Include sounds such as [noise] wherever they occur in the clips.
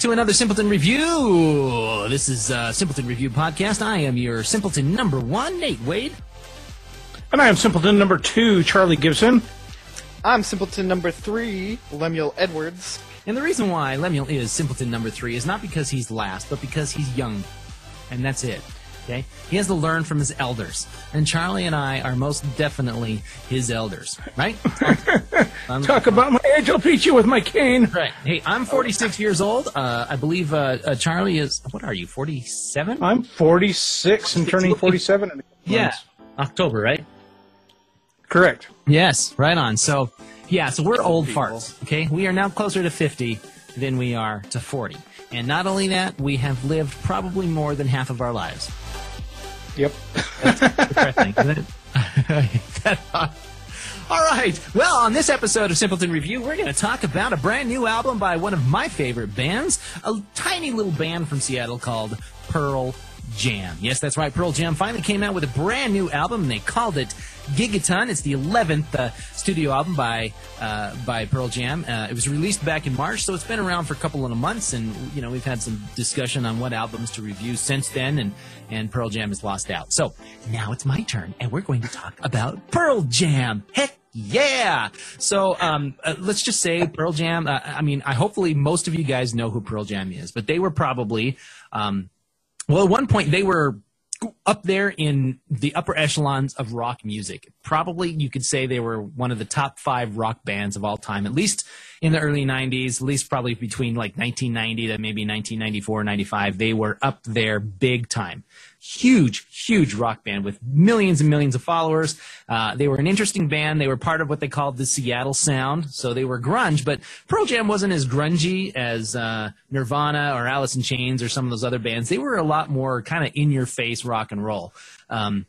back to another Simpleton Review. This is uh, Simpleton Review Podcast. I am your Simpleton number one, Nate Wade. And I am Simpleton number two, Charlie Gibson. I'm Simpleton number three, Lemuel Edwards. And the reason why Lemuel is Simpleton number three is not because he's last, but because he's young. And that's it. Okay? He has to learn from his elders. And Charlie and I are most definitely his elders, right? [laughs] Talk about my age, I'll beat you with my cane. Right. Hey, I'm 46 years old. Uh, I believe uh, uh, Charlie is, what are you, 47? I'm 46 and turning [laughs] 47 in a couple Yeah. months. October, right? Correct. Yes, right on. So, yeah, so we're old farts, okay? We are now closer to 50 than we are to 40. And not only that, we have lived probably more than half of our lives. Yep. Depressing, isn't it? [laughs] All right. Well, on this episode of Simpleton Review, we're going to talk about a brand new album by one of my favorite bands, a tiny little band from Seattle called Pearl Jam. Yes, that's right. Pearl Jam finally came out with a brand new album, and they called it Gigaton. It's the 11th uh, studio album by uh, by Pearl Jam. Uh, it was released back in March, so it's been around for a couple of months, and you know we've had some discussion on what albums to review since then, and and Pearl Jam has lost out. So now it's my turn, and we're going to talk about Pearl Jam. Heck yeah! So um, uh, let's just say Pearl Jam. Uh, I mean, I hopefully most of you guys know who Pearl Jam is, but they were probably um, well, at one point they were up there in the upper echelons of rock music. Probably you could say they were one of the top five rock bands of all time, at least in the early 90s, at least probably between like 1990 to maybe 1994, 95. They were up there big time. Huge, huge rock band with millions and millions of followers. Uh, they were an interesting band. They were part of what they called the Seattle Sound. So they were grunge, but Pearl Jam wasn't as grungy as uh, Nirvana or Alice in Chains or some of those other bands. They were a lot more kind of in your face rock and roll. Um,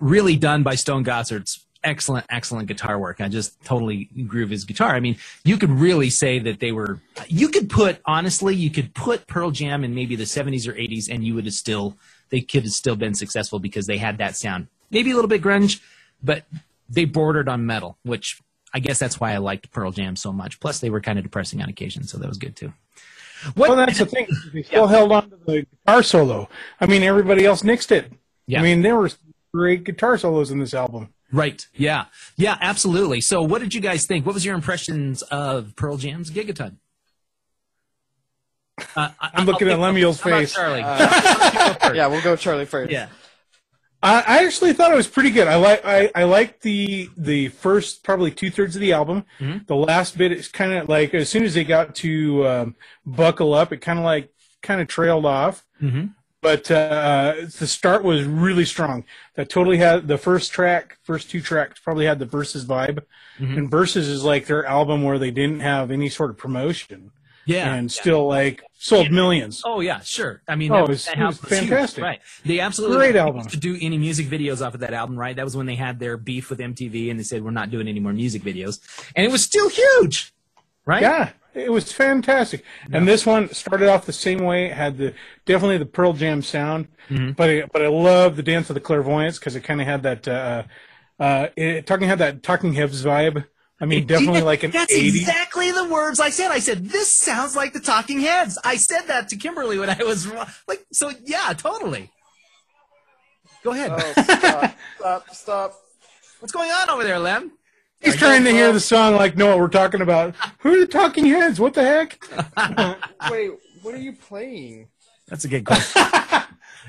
really done by Stone Gossard's excellent, excellent guitar work. I just totally groove his guitar. I mean, you could really say that they were, you could put, honestly, you could put Pearl Jam in maybe the 70s or 80s and you would still, they could have still been successful because they had that sound. Maybe a little bit grunge, but they bordered on metal, which I guess that's why I liked Pearl Jam so much. Plus, they were kind of depressing on occasion, so that was good too. What, Well, that's the thing. [laughs] They still held on to the guitar solo. I mean, everybody else nixed it. Yeah. I mean, there were great guitar solos in this album. Right. Yeah. Yeah, absolutely. So what did you guys think? What was your impressions of Pearl Jam's Gigaton? Uh, I- I'm looking I'll at Lemuel's how about face. Charlie. [laughs] Yeah, we'll go Charlie first. yeah. I, I actually thought it was pretty good. I like I, I liked the the first probably two thirds of the album. Mhm. The last bit is kind of like as soon as they got to um, buckle up, it kind of like kind of trailed off. hmm But uh, the start was really strong. That totally had the first track, first two tracks probably had the Vs. vibe, Mhm. and Vs. is like their album where they didn't have any sort of promotion Yeah. and still like sold millions. Oh yeah, sure. I mean, Oh, that, it was- that it was huge, fantastic. right? They absolutely Great album. To do any music videos off of that album, right? That was when they had their beef with MTV, and they said we're not doing any more music videos, and it was still huge, right? Yeah, it was fantastic. And this one started off the same way. It had the definitely the Pearl Jam sound, Mhm. but I, but I love the dance of the clairvoyants because it kind of had that uh, uh, it, talking had that Talking Heads vibe. I mean, definitely like an That's 80s. exactly the words I said. I said this sounds like the Talking Heads. I said that to Kimberly when I was like, so yeah, totally. Go ahead. Oh, stop, stop, stop. What's going on over there, Lem? He's trying to hear the song like know what we're talking about. Who are the Talking Heads? What the heck? [laughs] Wait, what are you playing? That's a good question. [laughs]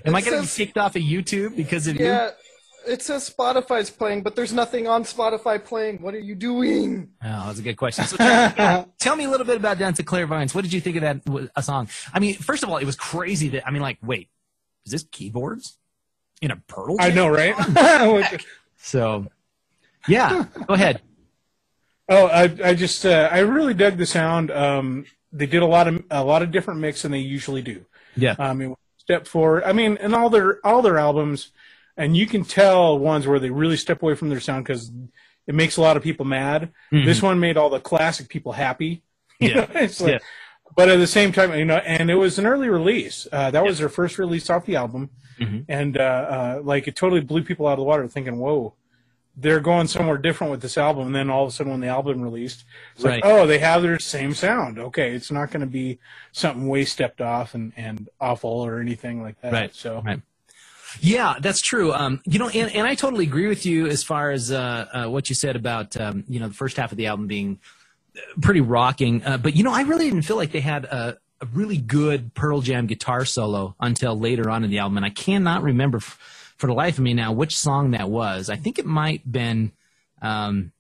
Am I It going to be says- kicked off of YouTube because of Yeah, it says Spotify's playing, but there's nothing on Spotify playing. What are you doing? you? Oh, that's a good question. So tell, [laughs] tell me a little bit about Dance of Clairvoyants. What did you think of that w- a song? I mean, first of all, it was crazy that I mean, like, wait, is this keyboards in a Pearl? I know, right? [laughs] So, yeah, go ahead. [laughs] oh, I, I just uh, I really dug the sound. Um, they did a lot of a lot of different mix than they usually do. Yeah. I mean, step forward. I mean, in all their all their albums, and you can tell ones where they really step away from their sound because it makes a lot of people mad. Mhm. This one made all the classic people happy. [laughs] Yeah. like, Yeah. But at the same time, you know, and it was an early release. Uh, that was their first release off the album, Mhm. and uh, uh, like it totally blew people out of the water, thinking, "Whoa, they're going somewhere different with this album. And then all of a sudden, when the album released, it's Right. like, oh, they have their same sound. Okay, it's not going to be something way stepped off and, and awful or anything like that. Right. So Right. Yeah, that's true. Um, you know, and, and I totally agree with you as far as uh, uh, what you said about um, you know the first half of the album being uh, pretty rocking. Uh, but you know, I really didn't feel like they had a, a really good Pearl Jam guitar solo until later on in the album, and I cannot remember f- for the life of me now which song that was. I think it might been, um,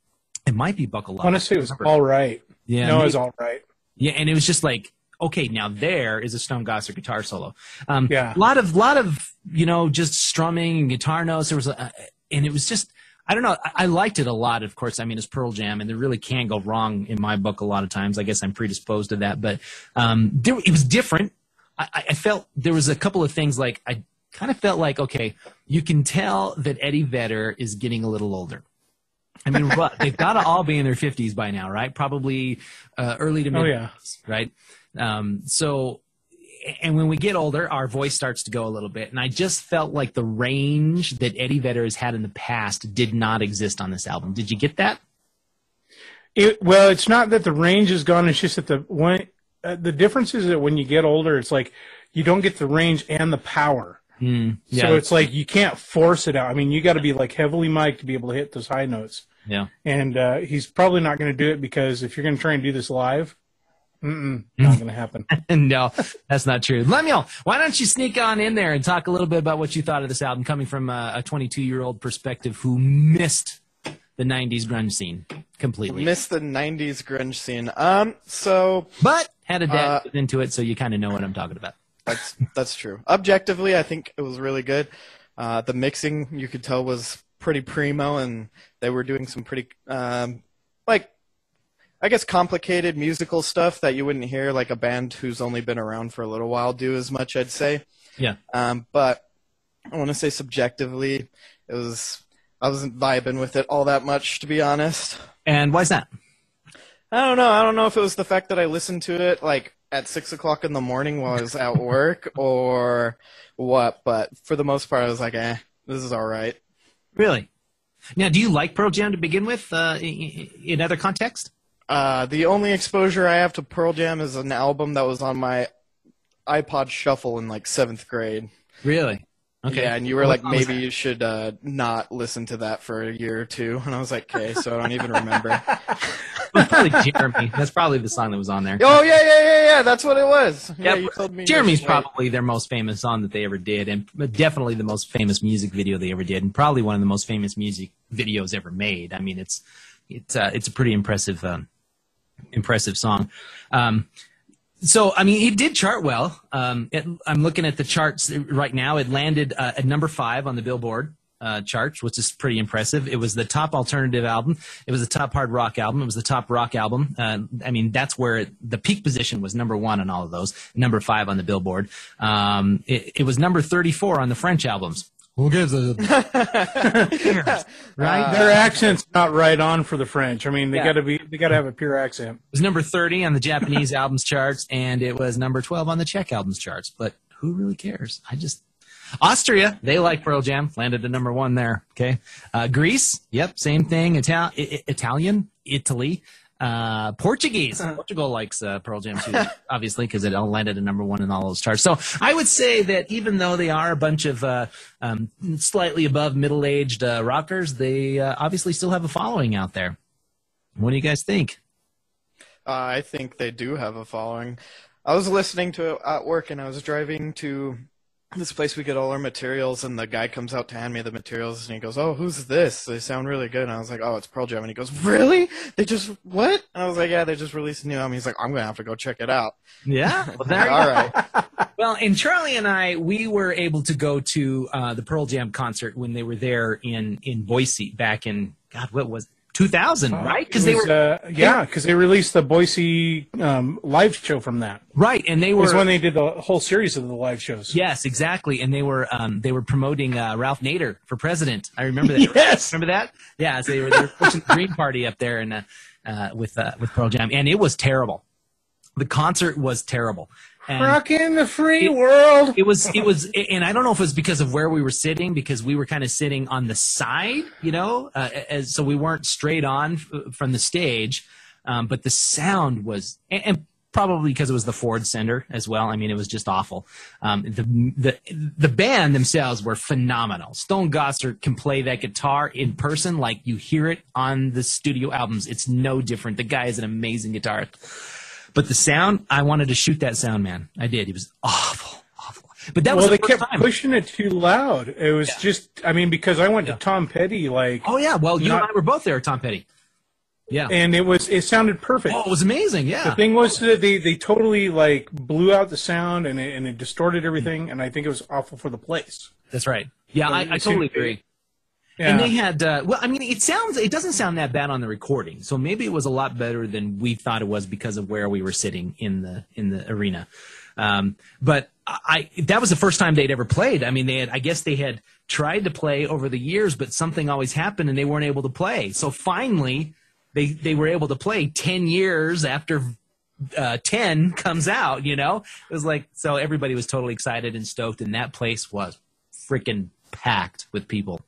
it might be Buckle Up. honestly, it was all right. Yeah, no, it was all right. yeah, and it was just like, okay, now there is a Stone Gossard guitar solo. Um, Yeah. a lot of, lot of, you know, just strumming and guitar notes. There was, a, and it was just, I don't know. I, I liked it a lot. Of course, I mean, it's Pearl Jam, and they really can't go wrong in my book. A lot of times, I guess I'm predisposed to that, but um, there, it was different. I, I felt there was a couple of things like I kind of felt like, okay, you can tell that Eddie Vedder is getting a little older. I mean, [laughs] they've got to all be in their fifties by now, right? Probably uh, early to mid, Oh, yeah. right? Um, so, and when we get older, our voice starts to go a little bit, and I just felt like the range that Eddie Vedder has had in the past did not exist on this album. Did you get that? It, well, it's not that the range is gone. It's just that the when uh, the difference is that when you get older, it's like you don't get the range and the power. Mm, so it's like you can't force it out. I mean, you got to be like heavily mic'd to be able to hit those high notes. yeah. And uh, he's probably not going to do it because if you're going to try and do this live, mm-mm, not going to happen. [laughs] no, that's not true. Lemuel, why don't you sneak on in there and talk a little bit about what you thought of this album, coming from a, a 22 year old perspective who missed the 90s grunge scene completely, Missed the '90s grunge scene. Um, so but had a dad Uh, into it, so you kind of know what I'm talking about. that's that's true. Objectively, I think it was really good. Uh, the mixing you could tell was pretty primo, and they were doing some pretty um, like I guess complicated musical stuff that you wouldn't hear like a band who's only been around for a little while do as much. I'd say. Yeah. Um, but I want to say subjectively, it was I wasn't vibing with it all that much, to be honest. And why's that? I don't know. I don't know if it was the fact that I listened to it like at six o'clock in the morning while I was at work [laughs] or what, but for the most part, I was like, eh, this is all right. Really? Now, do you like Pearl Jam to begin with uh, in other context? Uh, the only exposure I have to Pearl Jam is an album that was on my iPod Shuffle in like seventh grade. Really? Okay. Yeah, and you were like, maybe you should uh, not listen to that for a year or two. And I was like, okay, so I don't even remember. [laughs] Probably Jeremy. That's probably the song that was on there. oh, yeah, yeah, yeah, yeah. That's what it was. Yeah, Yeah, you told me. Jeremy's probably their most famous song that they ever did, and definitely the most famous music video they ever did, and probably one of the most famous music videos ever made. I mean, it's it's uh, it's a pretty impressive um, impressive song. Um, so, I mean, it did chart well. Um, it, I'm looking at the charts right now. It landed uh, at number five on the Billboard uh, charts, which is pretty impressive. It was the top alternative album. It was the top hard rock album. It was the top rock album. Uh, I mean, that's where it, the peak position was number one on all of those. Number five on the Billboard. Um, it, it was number 34 on the French albums. Who gives a [laughs] right? Their accent's not right on for the French. I mean, they Yeah. got to be they got to have a pure accent. It was number 30 on the Japanese albums charts, and it was number 12 on the Czech albums charts. But who really cares? I just. Austria, they like Pearl Jam, landed at number one there. Okay. Uh, Greece, yep, same thing. Ital- I- I- Italian, Italy. Uh, Portuguese, Portugal likes uh, Pearl Jam too, [laughs] obviously, because it all landed at number one in all those charts. So I would say that even though they are a bunch of uh, um, slightly above middle aged uh, rockers, they uh, obviously still have a following out there. What do you guys think? Uh, I think they do have a following. I was listening to it at work, and I was driving to this place we get all our materials, and the guy comes out to hand me the materials, and he goes, "Oh, who's this? They sound really good." And I was like, "Oh, it's Pearl Jam." And he goes, "Really? They just what?" And I was like, "Yeah, they just released a new album." He's like, "I'm gonna have to go check it out." Yeah. [laughs] Well, you all [laughs] Well, and Charlie and I, we were able to go to uh, the Pearl Jam concert when they were there in in Boise back in God, what was 2000, right? Because they were uh, yeah, because they released the Boise um, live show from that. right, and they It was when they did the whole series of the live shows. yes, exactly, and they were um, they were promoting uh, Ralph Nader for president. I remember that. [laughs] Yes. remember that? Yeah, so they were, they were pushing the Green Party up there and uh, uh, with uh, with Pearl Jam, and it was terrible. The concert was terrible. And Rockin' the free It- world. it was it was and i don't know if it was because of where we were sitting because we were kind of sitting on the side you know uh, as so we weren't straight on f- from the stage um, but the sound was and, and probably because it was the ford center as well i mean it was just awful. Um, the, the the band themselves were phenomenal. Stone gossard can play that guitar in person like you hear it on the studio albums. It's no different. The guy is an amazing guitarist but the sound, I wanted to shoot that sound, man. I did. It was awful, awful. But that was well, the they first kept time. pushing it too loud. It was just, I mean, because I went to Tom Petty, like, Oh yeah, well you Not- and I were both there, Tom Petty. Yeah. and it was, it sounded perfect. Oh, it was amazing. Yeah. The thing was that they, they totally like blew out the sound and it, and it distorted everything, and I think it was awful for the place. That's right. Yeah, I, I totally agree. Yeah. And they had, uh, well, I mean, it sounds, it doesn't sound that bad on the recording. So maybe it was a lot better than we thought it was because of where we were sitting in the in the arena. Um, but I, that was the first time they'd ever played. I mean, they had, I guess they had tried to play over the years, but something always happened and they weren't able to play. So finally, they they were able to play ten years after uh, 10 comes out, you know? It was like, so everybody was totally excited and stoked, and that place was freaking packed with people.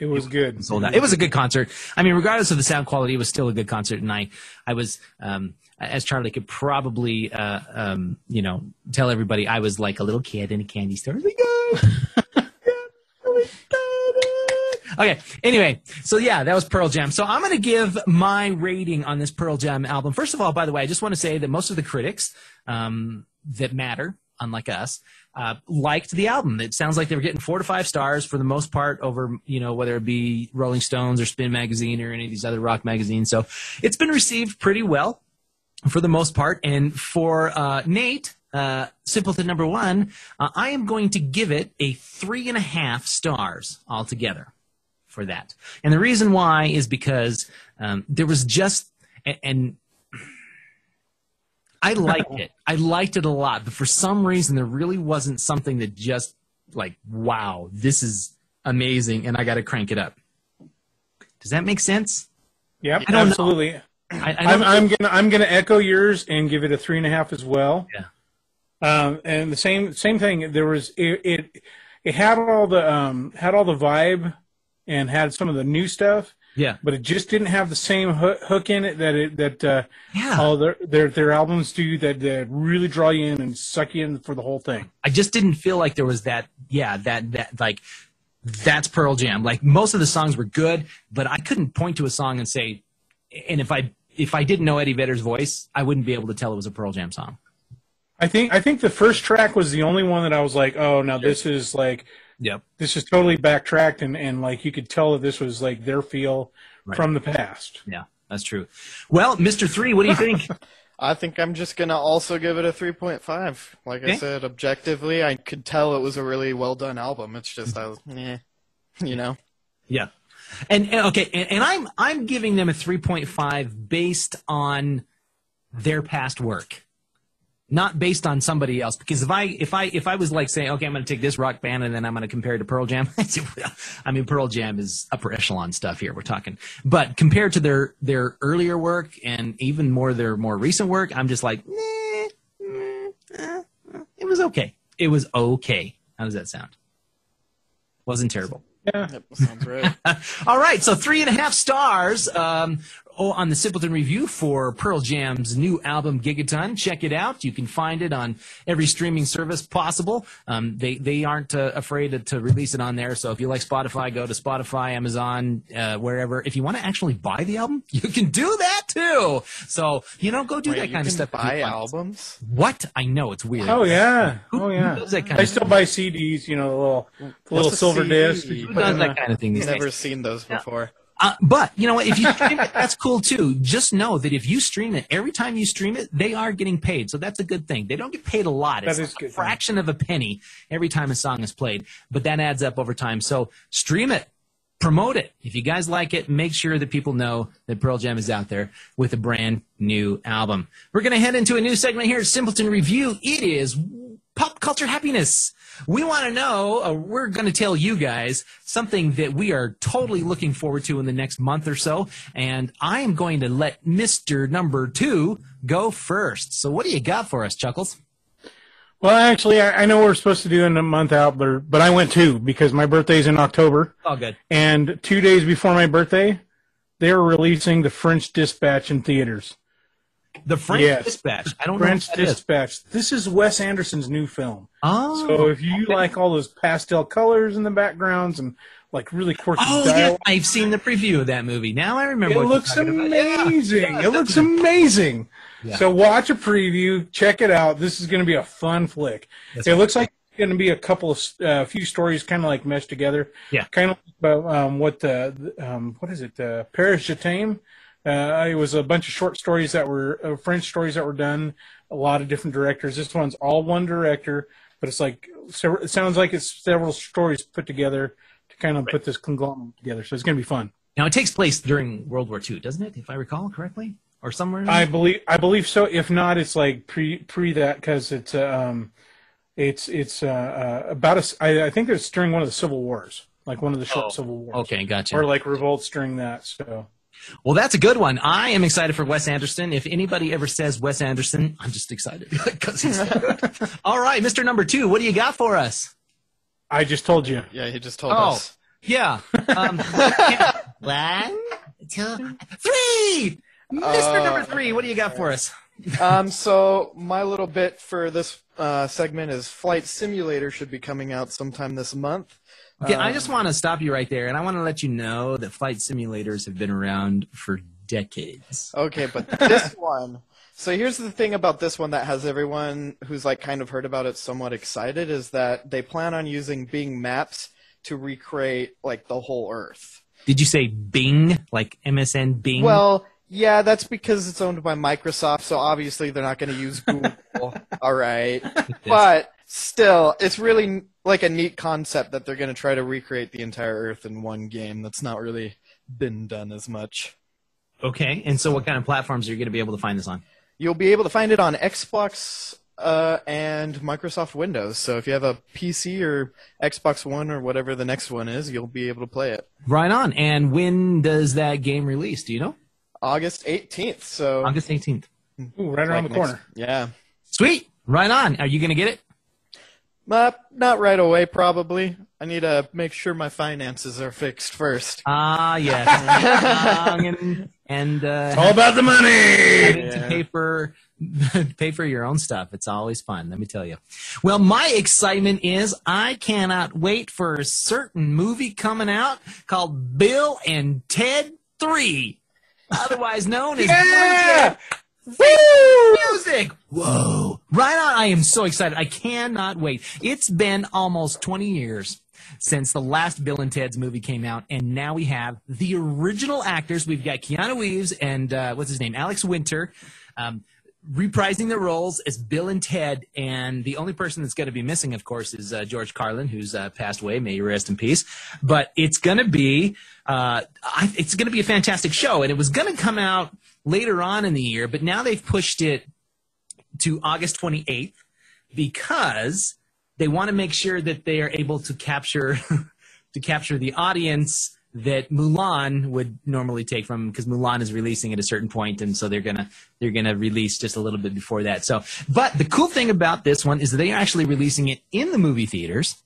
It was good. Sold out. It was a good concert. I mean, regardless of the sound quality, it was still a good concert, and I, I was, um, as Charlie could probably, uh, um, you know, tell everybody, I was like a little kid in a candy store. I was like, "Oh, Okay. Anyway, so yeah, that was Pearl Jam. So I'm going to give my rating on this Pearl Jam album. First of all, by the way, I just want to say that most of the critics um, that matter, unlike us, uh, liked the album. It sounds like they were getting four to five stars for the most part over, you know, whether it be Rolling Stones or Spin Magazine or any of these other rock magazines. So it's been received pretty well for the most part. And for uh, Nate, uh, Simpleton number one, uh, I am going to give it a three and a half stars altogether for that. And the reason why is because um, there was just, and, and I [laughs] liked it. I liked it a lot, but for some reason, there really wasn't something that just like, wow, this is amazing, and I got to crank it up. Does that make sense? Yep, I don't know. absolutely. I, I I'm, I'm gonna I'm gonna echo yours and give it a three and a half as well. Yeah. Um, and the same same thing. There was it it, it had all the um had all the vibe and had some of the new stuff, yeah, but it just didn't have the same hook, hook in it that it that uh, yeah. all their, their their albums do that, that really draw you in and suck you in for the whole thing. I just didn't feel like there was that. Yeah, that that like that's Pearl Jam. Like most of the songs were good, but I couldn't point to a song and say, and if I if I didn't know Eddie Vedder's voice, I wouldn't be able to tell it was a Pearl Jam song. I think I think the first track was the only one that I was like, oh, now this is like Yep. this is totally backtracked and and like you could tell that this was like their feel Right. from the past. Yeah, that's true. Well, Mister Three, what do you think? [laughs] I think I'm just gonna also give it a 3.5. Like Okay. I said, objectively, I could tell it was a really well done album. It's just I was, eh, you know. yeah. And, and okay, and, and I'm I'm giving them a 3.5 based on their past work. Not based on somebody else, because if I if I if I was like saying, okay, I'm going to take this rock band and then I'm going to compare it to Pearl Jam. [laughs] I mean, Pearl Jam is upper echelon stuff here. We're talking, but compared to their their earlier work and even more their more recent work, I'm just like, nah, mm, eh, it was okay. It was okay. How does that sound? Wasn't terrible. Yeah. Yep, sounds right. [laughs] All right, so three and a half stars um, oh, on the Simpleton Review for Pearl Jam's new album Gigaton. Check it out. You can find it on every streaming service possible. Um, they they aren't uh, afraid to, to release it on there. So if you like Spotify, go to Spotify, Amazon, uh, wherever. If you want to actually buy the album, [laughs] you can do that too. So you know, go do Wait, that you kind of stuff. Buy you albums? What? I know it's weird. Oh yeah. Who- Oh who yeah. does that kind I of still buy CDs. You know, the little the little silver CD? disc. Who Who does that kind of thing these days? Never seen those before. Uh, but you know what? If you stream it, that's cool too. Just know that if you stream it, every time you stream it, they are getting paid. So that's a good thing. They don't get paid a lot. It's like good, a fraction of a penny every time a song is played, but that adds up over time. So stream it, promote it. If you guys like it, make sure that people know that Pearl Jam is out there with a brand new album. We're going to head into a new segment here at Simpleton Review. It is pop culture happiness. We want to know, uh, we're going to tell you guys something that we are totally looking forward to in the next month or so. And I am going to let Mr. Number Two go first. So what do you got for us, Chuckles? Well, actually, I, I know we're supposed to do in a month out, but but I went too because my birthday's in October, Oh, good. and two days before my birthday, they were releasing the French Dispatch in theaters. The French Yes. Dispatch. I don't French know what that is. Dispatch. This is Wes Anderson's new film. Oh. So if you like all those pastel colors in the backgrounds and like really quirky Oh, yeah. I've seen the preview of that movie. Now I remember. it what you're looks talking about. Yeah. amazing. Yeah, it looks amazing. Yeah. So watch a preview, check it out. This is going to be a fun flick. That's it looks like it's going to be a couple of a uh, few stories kind of like meshed together. Yeah. Kind of about um, what the um, what is it? Uh, Paris. Uh, it was a bunch of short stories that were uh, French stories that were done. A lot of different directors. This one's all one director, but it's like several, it sounds like it's several stories put together to kind of put this conglomerate together. So it's going to be fun. Now it takes place during World War II, doesn't it? If I recall correctly, or somewhere. I believe I believe so. If not, it's like pre pre that because it's uh, um, it's it's uh, uh, about a I I think it's during one of the civil wars, like one of the short Oh, civil wars, okay, gotcha. or like revolts during that. So Well, that's a good one. I am excited for Wes Anderson. If anybody ever says Wes Anderson, I'm just excited [laughs] because he's good. [laughs] All right, Mr. Number Two, what do you got for us? I just told you. Yeah, he just told Oh. us. Yeah. [laughs] Um. One, two, three. Mr. Uh, Number Three, what do you got for us? um, so my little bit for this uh, segment is Flight Simulator should be coming out sometime this month. Okay, I Um, just want to stop you right there, and I want to let you know that flight simulators have been around for decades. Okay, but [laughs] this one. So here's the thing about this one that has everyone who's like kind of heard about it somewhat excited is that they plan on using Bing Maps to recreate like the whole Earth. Did you say Bing, like MSN Bing? Well, yeah, that's because it's owned by Microsoft, so obviously they're not going to use [laughs] Google. All right. But still, it's really like a neat concept that they're going to try to recreate the entire Earth in one game. That's not really been done as much. okay, and so what kind of platforms are you going to be able to find this on? You'll be able to find it on Xbox uh, and Microsoft Windows. So if you have a PC or Xbox One or whatever the next one is, you'll be able to play it. Right on. And when does that game release? Do you know? August 18th. So August 18th. Ooh, right around like the next- corner. yeah. Sweet. Right on. Are you going to get it? Uh, not right away, probably. I need to make sure my finances are fixed first. Ah, yes. [laughs] Young and and uh, All about the money. having to pay for [laughs] pay for your own stuff. It's always fun, let me tell you. Well, my excitement is I cannot wait for a certain movie coming out called Bill and Ted 3, otherwise known as Yeah. Ted Face Music. Whoa. Right on. I am so excited. I cannot wait. It's been almost 20 years since the last Bill and Ted's movie came out, and now we have the original actors. We've got Keanu Reeves and uh, what's his name? Alex Winter. Um, reprising their roles as Bill and Ted, and the only person that's going to be missing, of course, is uh, George Carlin, who's uh, passed away. May you rest in peace. But it's going to be, uh, I, it's going to be a fantastic show, and it was going to come out later on in the year, but now they've pushed it to August 28th because they want to make sure that they are able to capture [laughs] to capture the audience that Mulan would normally take from because Mulan is releasing at a certain point and so they're gonna they're gonna release just a little bit before that. So but the cool thing about this one is that they are actually releasing it in the movie theaters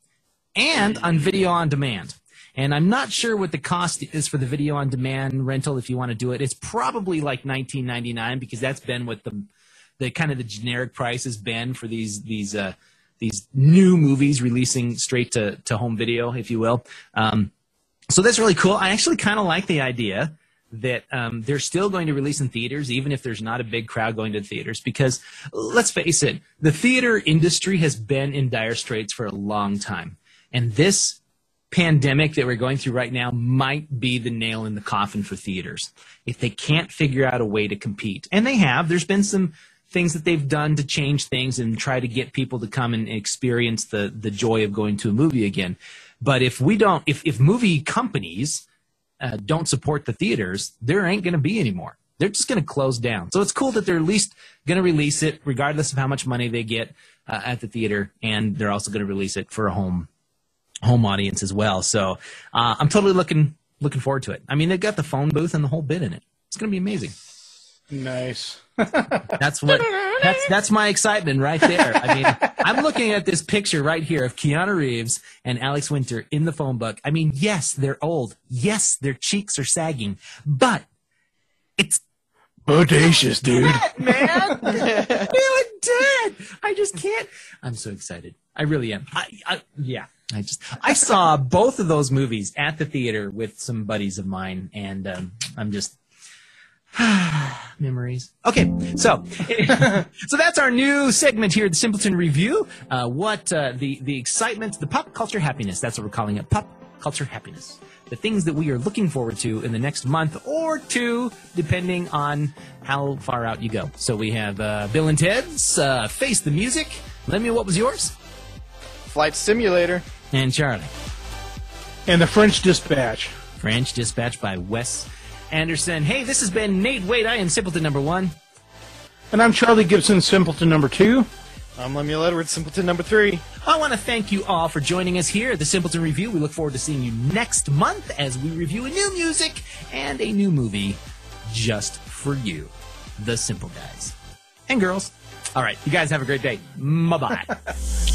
and on video on demand. And I'm not sure what the cost is for the video on demand rental if you want to do it. It's probably like 19.99 because that's been what the the kind of the generic price has been for these these uh, these new movies releasing straight to to home video, if you will. Um, so that's really cool. I actually kind of like the idea that um, they're still going to release in theaters, even if there's not a big crowd going to the theaters. Because let's face it, the theater industry has been in dire straits for a long time, and this pandemic that we're going through right now might be the nail in the coffin for theaters if they can't figure out a way to compete. And they have. There's been some things that they've done to change things and try to get people to come and experience the the joy of going to a movie again. But if we don't, if if movie companies uh, don't support the theaters, there ain't going to be any more. They're just going to close down. So it's cool that they're at least going to release it, regardless of how much money they get uh, at the theater, and they're also going to release it for a home home audience as well. So uh, I'm totally looking looking forward to it. I mean, they've got the phone booth and the whole bit in it. It's going to be amazing. Nice. That's what that's that's my excitement right there. I mean, I'm looking at this picture right here of Keanu Reeves and Alex Winter in the phone book. I mean, yes, they're old. Yes, their cheeks are sagging, but it's Bodacious, dude. man. [laughs] Really did. I just can't. I'm so excited. I really am. I, I yeah. I just I saw both of those movies at the theater with some buddies of mine, and um, I'm just [sighs] memories. Okay, so [laughs] so that's our new segment here, the Simpleton Review. Uh, what uh, the the excitement, the pop culture happiness. That's what we're calling it. Pop culture happiness. The things that we are looking forward to in the next month or two, depending on how far out you go. So we have uh, Bill and Ted's uh, Face the Music. Let me what was yours, Flight Simulator. and Charlie. And the French Dispatch. French Dispatch by Wes Anderson. Hey, this has been Nate Wade. I am Simpleton number one. And I'm Charlie Gibson, Simpleton number two. I'm Lemuel Edwards, Simpleton number three. I want to thank you all for joining us here at the Simpleton Review. We look forward to seeing you next month as we review a new music and a new movie just for you, the Simple Guys and girls. All right, you guys have a great day. Bye bye. [laughs]